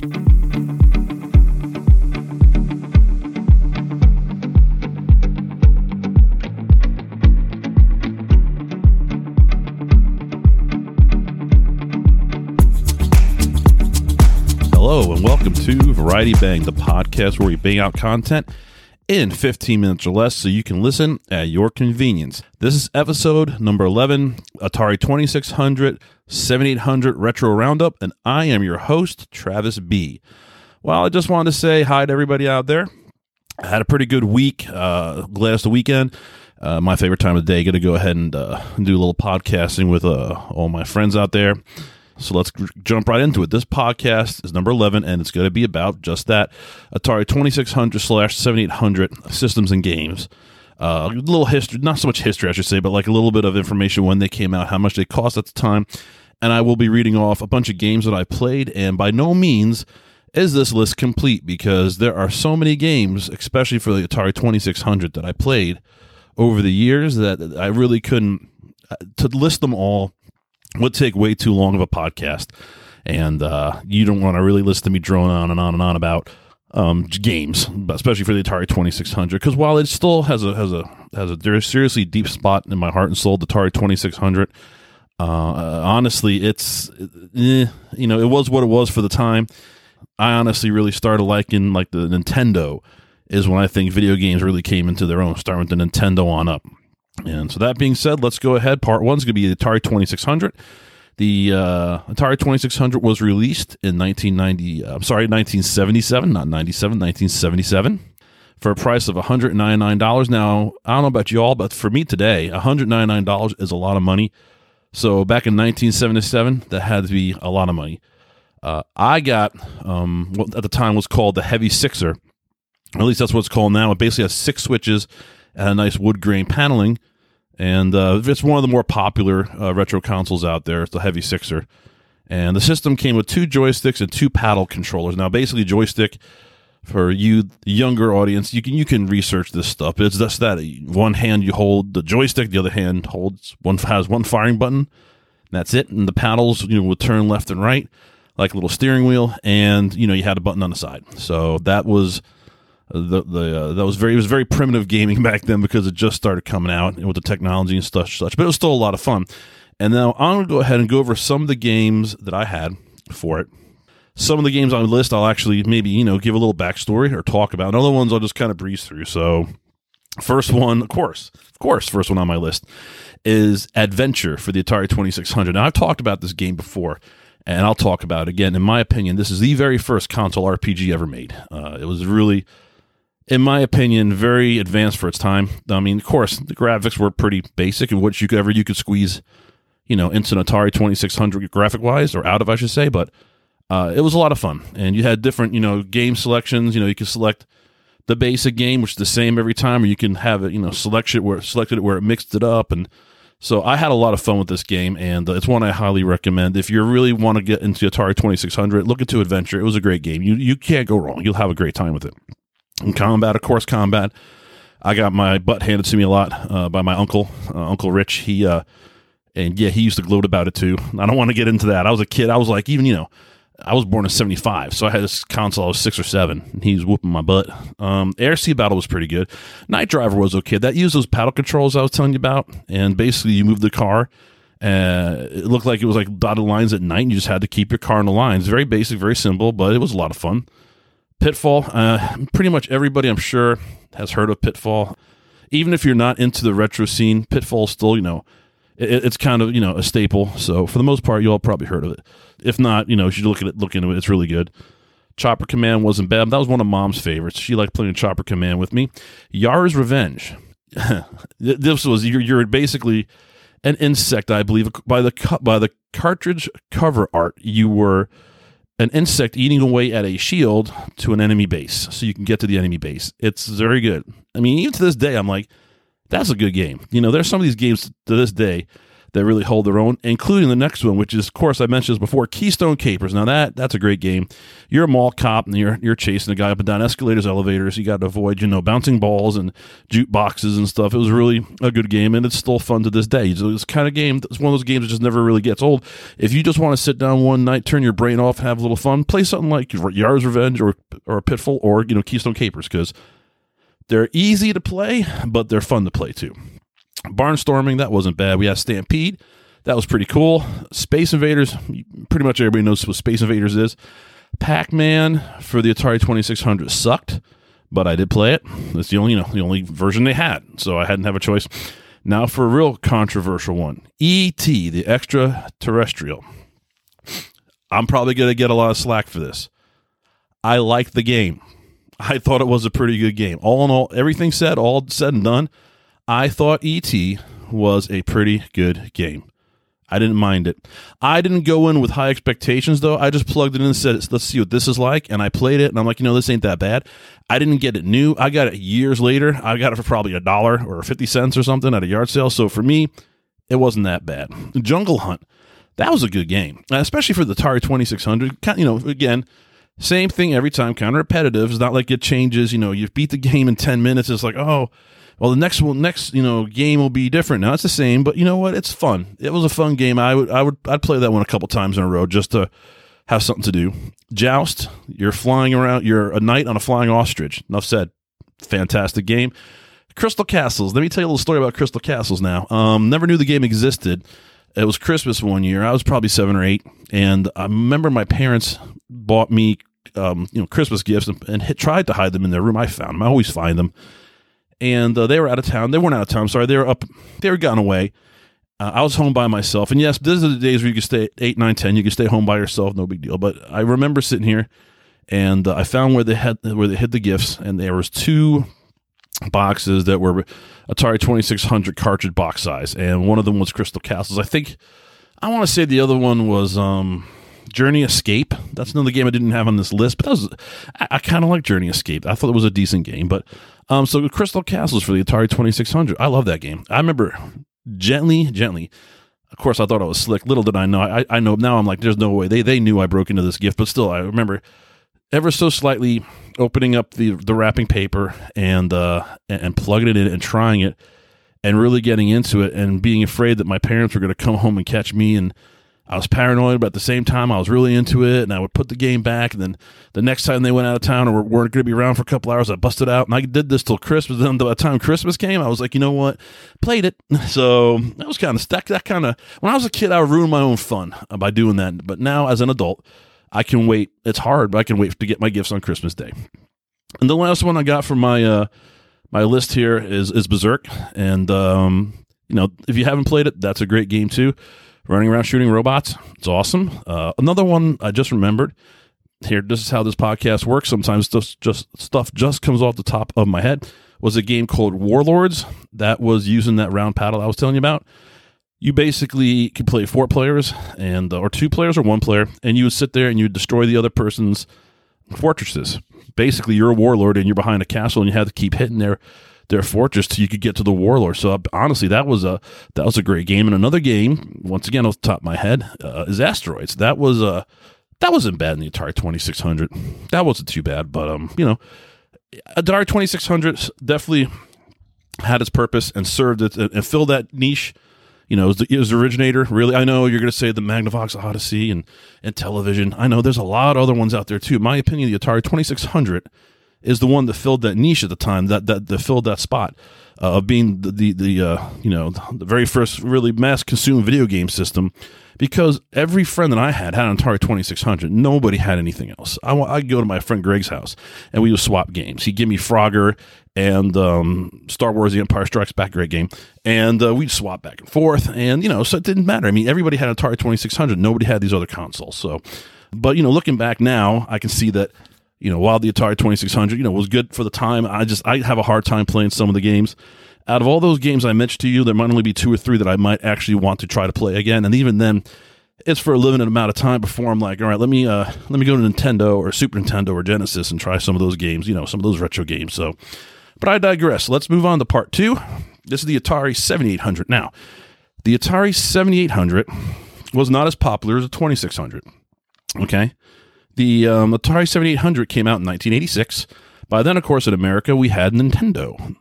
Hello, and welcome to Variety Bang, the podcast where we bang out content in 15 minutes or less so you can listen at your convenience. This is episode number 11, Atari 2600 7800 Retro Roundup, and I am your host, Travis B. Well, I just wanted to say hi to everybody out there. I had a pretty good week, uh, last weekend. Uh, my favorite time of the day. Going to go ahead and uh, do a little podcasting with uh, all my friends out there. So let's jump right into it. This podcast is number 11, and it's going to be about just that Atari 2600 slash 7800 systems and games. Uh, a little history, not so much history, I should say, but like a little bit of information when they came out, how much they cost at the time. And I will be reading off a bunch of games that I played, and by no means is this list complete because there are so many games, especially for the Atari 2600, that I played over the years that I really couldn't, uh, to list them all would take way too long of a podcast, and uh, you don't want to really listen to me drone on and on and on about um, games, especially for the Atari Twenty Six Hundred. Because while it still has a has a has a very seriously deep spot in my heart and soul, the Atari Twenty Six Hundred. Uh, honestly, it's eh, you know it was what it was for the time. I honestly really started liking like the Nintendo is when I think video games really came into their own, starting with the Nintendo on up. And so that being said, let's go ahead. Part one is going to be the Atari 2600. The uh, Atari 2600 was released in 1990, uh, I'm sorry, 1977, not 97, 1977, for a price of $199. Now, I don't know about y'all, but for me today, $199 is a lot of money. So back in 1977, that had to be a lot of money. Uh, I got um, what at the time was called the Heavy Sixer. At least that's what it's called now. It basically has six switches a nice wood grain paneling. And uh, it's one of the more popular uh, retro consoles out there. It's the Heavy Sixer. And the system came with two joysticks and two paddle controllers. Now, basically, joystick for you, younger audience, you can you can research this stuff. It's just that one hand you hold the joystick, the other hand holds one has one firing button. That's it. And the paddles, you know, would turn left and right like a little steering wheel, and you know you had a button on the side. So that was the the uh, that was very it was very primitive gaming back then because it just started coming out with the technology and such such. But it was still a lot of fun. And now I'm to go ahead and go over some of the games that I had for it. Some of the games on the list I'll actually maybe you know give a little backstory or talk about. And other ones I'll just kind of breeze through. So first one, of course, of course, first one on my list is Adventure for the Atari 2600. Now I've talked about this game before and I'll talk about it again. In my opinion, this is the very first console RPG ever made. Uh, it was really, in my opinion, very advanced for its time. I mean, of course, the graphics were pretty basic and what you could ever you could squeeze, you know, into an Atari Twenty Six Hundred graphic wise, or out of, I should say. But uh, it was a lot of fun, and you had different, you know, game selections. You know, you could select the basic game, which is the same every time, or you can have it, you know, select it where selected it where it mixed it up and so I had a lot of fun with this game, and uh, it's one I highly recommend. If you really want to get into Atari 2600, look into Adventure. It was a great game. You you can't go wrong. You'll have a great time with it. And combat, of course, combat. I got my butt handed to me a lot uh, by my uncle, uh, Uncle Rich. He uh, and yeah, he used to gloat about it too. I don't want to get into that. I was a kid. I was like, even you know, I was born in '75, so I had this console. I was six or seven. And he was whooping my butt. Um, Air Sea Battle was pretty good. Night Driver was okay. That used those paddle controls I was telling you about, and basically you move the car. Uh, it looked like it was like dotted lines at night. And you just had to keep your car in the lines. Very basic, very simple, but it was a lot of fun. Pitfall. Uh, pretty much everybody, I'm sure, has heard of Pitfall. Even if you're not into the retro scene, Pitfall still, you know, it, it's kind of you know a staple. So for the most part, you all probably heard of it. If not, you know, you should look at it. Look into it. It's really good. Chopper Command wasn't bad. That was one of Mom's favorites. She liked playing Chopper Command with me. Yars' Revenge. this was you're, you're basically an insect, I believe. By the by the cartridge cover art, you were an insect eating away at a shield to an enemy base, so you can get to the enemy base. It's very good. I mean, even to this day, I'm like, that's a good game. You know, there's some of these games to this day that really hold their own, including the next one, which is, of course, I mentioned this before, Keystone Kapers. Now that that's a great game. You're a mall cop and you're you're chasing a guy up and down escalators, elevators. You got to avoid, you know, bouncing balls and jukeboxes and stuff. It was really a good game, and it's still fun to this day. It's this kind of game. It's one of those games that just never really gets old. If you just want to sit down one night, turn your brain off, have a little fun, play something like Yars' Revenge or or Pitfall or you know Keystone Kapers because they're easy to play, but they're fun to play too. Barnstorming, that wasn't bad. We had Stampede. That was pretty cool. Space Invaders, pretty much everybody knows what Space Invaders is. Pac Man for the Atari 2600 sucked, but I did play it. It's the only, you know, the only version they had, so I hadn't have a choice. Now for a real controversial one E.T., the extraterrestrial. I'm probably going to get a lot of slack for this. I liked the game. I thought it was a pretty good game. All in all, everything said, all said and done, I thought E.T. was a pretty good game. I didn't mind it. I didn't go in with high expectations though. I just plugged it in and said, "Let's see what this is like." And I played it, and I'm like, you know, this ain't that bad. I didn't get it new. I got it years later. I got it for probably a dollar or fifty cents or something at a yard sale. So for me, it wasn't that bad. Jungle Hunt, that was a good game, especially for the Atari 2600. You know, again, same thing every time, kind of repetitive. It's not like it changes. You know, you beat the game in ten minutes. It's like, oh well, the next one, next you know game will be different. Now it's the same, but you know what? It's fun. It was a fun game. I would, I would, I'd play that one a couple times in a row just to have something to do. Joust, you're flying around. You're a knight on a flying ostrich. Enough said. Fantastic game. Crystal Castles. Let me tell you a little story about Crystal Castles. Now, um, never knew the game existed. It was Christmas one year. I was probably seven or eight, and I remember my parents bought me, um, you know, Christmas gifts and, and hit, tried to hide them in their room. I found them. I always find them and uh, they were out of town. They weren't out of town. sorry, they were up. They were gone away. Uh, I was home by myself, and yes, these are the days where you can stay eight, nine, ten. You can stay home by yourself, no big deal. But I remember sitting here, and uh, I found where they had where they hid the gifts, and there was two boxes that were Atari Twenty Six Hundred cartridge box size, and one of them was Crystal Castles. I think I want to say the other one was um, Journey Escape. That's another game I didn't have on this list, but that was I, I kind of like Journey Escape. I thought it was a decent game, but um, so Crystal Castles for the Atari 2600. I love that game. I remember gently, gently. Of course, I thought I was slick. Little did I know. I, I know now. I'm like, there's no way they they knew I broke into this gift, but still, I remember ever so slightly opening up the the wrapping paper and uh and, and plugging it in and trying it and really getting into it and being afraid that my parents were going to come home and catch me and I was paranoid, but at the same time, I was really into it, and I would put the game back. And then the next time they went out of town or weren't going to be around for a couple hours, I busted out, and I did this till Christmas. Then by the time Christmas came, I was like, you know what, played it. So that was kind of stuck. That kind of when I was a kid, I ruined my own fun by doing that. But now, as an adult, I can wait. It's hard, but I can wait to get my gifts on Christmas Day. And the last one I got from my uh, my list here is is Berserk, and um, you know, if you haven't played it, that's a great game too running around shooting robots. It's awesome. Uh, another one I just remembered. Here, this is how this podcast works. Sometimes just, just stuff just comes off the top of my head. Was a game called Warlords that was using that round paddle I was telling you about. You basically could play four players and uh, or two players or one player, and you would sit there and you would destroy the other person's fortresses. Basically, you're a warlord and you're behind a castle, and you have to keep hitting their their fortress till you could get to the warlord. So honestly, that was a that was a great game. And another game, once again, off the top of my head, uh, is Asteroids. That was uh that wasn't bad in the Atari Twenty Six Hundred. That wasn't too bad, but um, you know, Atari Twenty Six Hundred definitely had its purpose and served it and filled that niche. You know, it was, the, the originator. Really, I know you're going to say the Magnavox Odyssey and and television. I know there's a lot of other ones out there too. My opinion, the Atari 2600 is the one that filled that niche at the time that that, that filled that spot uh, of being the the, the uh, you know the very first really mass consumed video game system because every friend that I had had an Atari 2600. Nobody had anything else. I I'd go to my friend Greg's house and we would swap games. He'd give me Frogger and um, Star Wars: The Empire Strikes Back, great game, and uh, we'd swap back and forth. And you know, so it didn't matter. I mean, everybody had an Atari 2600. Nobody had these other consoles. So, but you know, looking back now, I can see that you know, while the Atari 2600, you know, was good for the time, I just, I have a hard time playing some of the games. Out of all those games I mentioned to you, there might only be two or three that I might actually want to try to play again. And even then, it's for a limited amount of time before I'm like, all right, let me, uh, let me go to Nintendo or Super Nintendo or Genesis and try some of those games, you know, some of those retro games. So, but I digress. Let's move on to part two. This is the Atari 7800. Now, The Atari 7800 was not as popular as the 2600. Okay. The um, Atari 7800 came out in 1986. By then, of course, in America, we had Nintendo.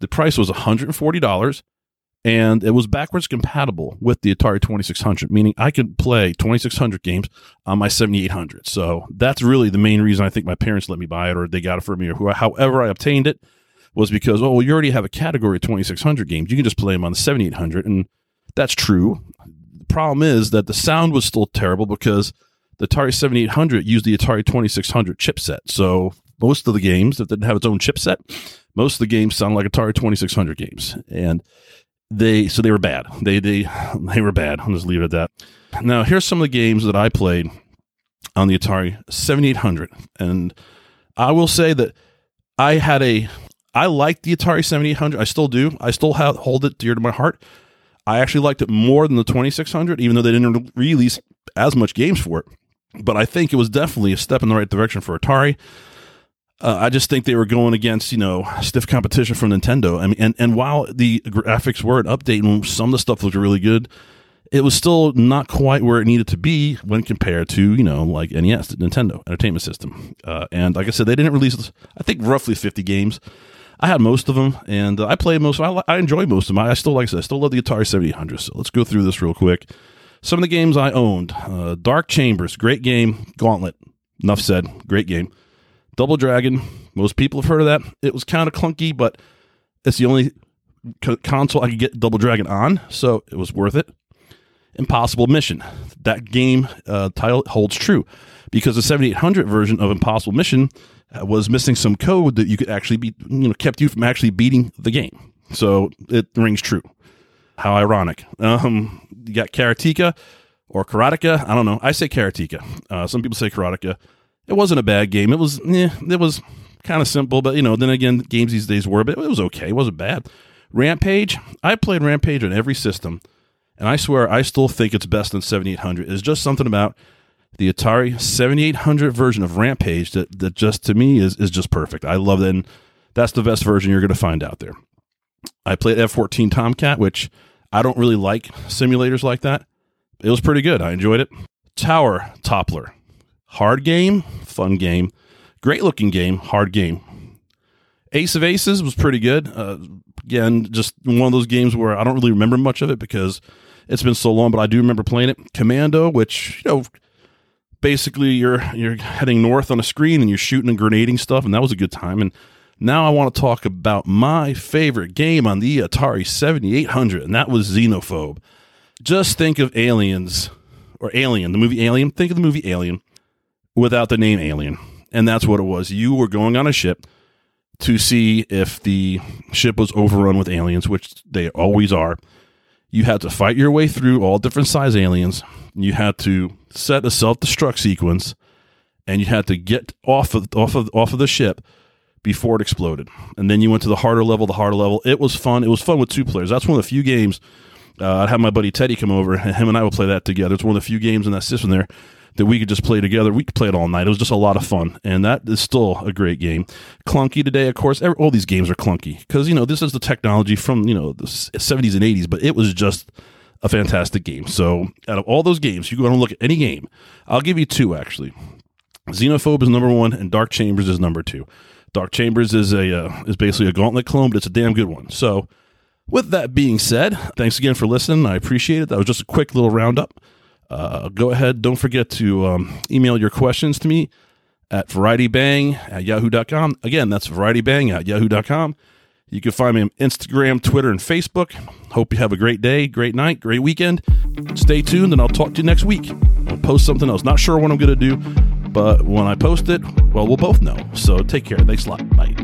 The price was $140 and it was backwards compatible with the Atari 2600, meaning I could play 2600 games on my 7800. So that's really the main reason I think my parents let me buy it or they got it for me or however I obtained it was because, oh, well, you already have a category of 2600 games. You can just play them on the 7800. And that's true. The problem is that the sound was still terrible because the Atari 7800 used the Atari 2600 chipset. So most of the games that didn't have its own chipset, most of the games sound like Atari 2600 games. And they so they were bad. They they they were bad. I'll just leave it at that. Now here's some of the games that I played on the Atari 7800, and I will say that I had a I liked the Atari 7800. I still do. I still have, hold it dear to my heart. I actually liked it more than the 2600, even though they didn't release as much games for it. But I think it was definitely a step in the right direction for Atari. Uh, I just think they were going against you know stiff competition from Nintendo. I mean, and and while the graphics were an update and some of the stuff looked really good, it was still not quite where it needed to be when compared to you know like NES, the Nintendo Entertainment System. Uh, and like I said, they didn't release I think roughly fifty games. I had most of them, and uh, I played most. Of them. I, I enjoyed most of them. I still like I said, I still love the Atari Seventy Hundred. So let's go through this real quick. Some of the games I owned: uh, Dark Chambers, great game. Gauntlet, enough said, great game. Double Dragon. Most people have heard of that. It was kind of clunky, but it's the only console I could get Double Dragon on, so it was worth it. Impossible Mission. That game uh, title holds true because the 7800 version of Impossible Mission uh, was missing some code that you could actually be, you know, kept you from actually beating the game. So it rings true. How ironic. Um, you got Karateka or Karateka. I don't know. I say Karateka. Uh, some people say Karateka it wasn't a bad game. It was, eh, it was kind of simple, but you know, then again, games these days were, but it was okay. It wasn't bad. Rampage, I played Rampage on every system, and I swear I still think it's best than 7800. It's just something about the Atari 7800 version of Rampage that, that just to me is, is just perfect. I love it, and that's the best version you're going to find out there. I played F 14 Tomcat, which I don't really like simulators like that. It was pretty good. I enjoyed it. Tower Toppler. Hard game, fun game, great looking game, hard game. Ace of Aces was pretty good. Uh, again, just one of those games where I don't really remember much of it because it's been so long, but I do remember playing it. Commando, which you know, basically you're you're heading north on a screen and you're shooting and grenading stuff, and that was a good time. And now I want to talk about my favorite game on the Atari 7800, and that was Xenophobe. Just think of Aliens or Alien, the movie Alien. Think of the movie Alien without the name alien. And that's what it was. You were going on a ship to see if the ship was overrun with aliens, which they always are. You had to fight your way through all different size aliens. You had to set a self destruct sequence, and you had to get off of off of off of the ship before it exploded. And then you went to the harder level, the harder level. It was fun. It was fun with two players. That's one of the few games. Uh, I'd have my buddy Teddy come over, and him and I would play that together. It's one of the few games in that system there that we could just play together. We could play it all night. It was just a lot of fun, and that is still a great game. Clunky today, of course. All these games are clunky because you know this is the technology from you know the seventies and eighties, but it was just a fantastic game. So out of all those games, you go and look at any game. I'll give you two actually. Xenophobe is number one, and Dark Chambers is number two. Dark Chambers is a uh, is basically a Gauntlet clone, but it's a damn good one. So. With that being said, thanks again for listening. I appreciate it. That was just a quick little roundup uh, go ahead. Don't forget to um, email your questions to me at varietybang at yahoo.com. Again, that's varietybang at yahoo.com. You can find me on Instagram, Twitter, and Facebook. Hope you have a great day, great night, great weekend. Stay tuned, and I'll talk to you next week. I'll post something else. Not sure what I'm going to do, but when I post it, well, we'll both know. So take care. Thanks a lot. Bye.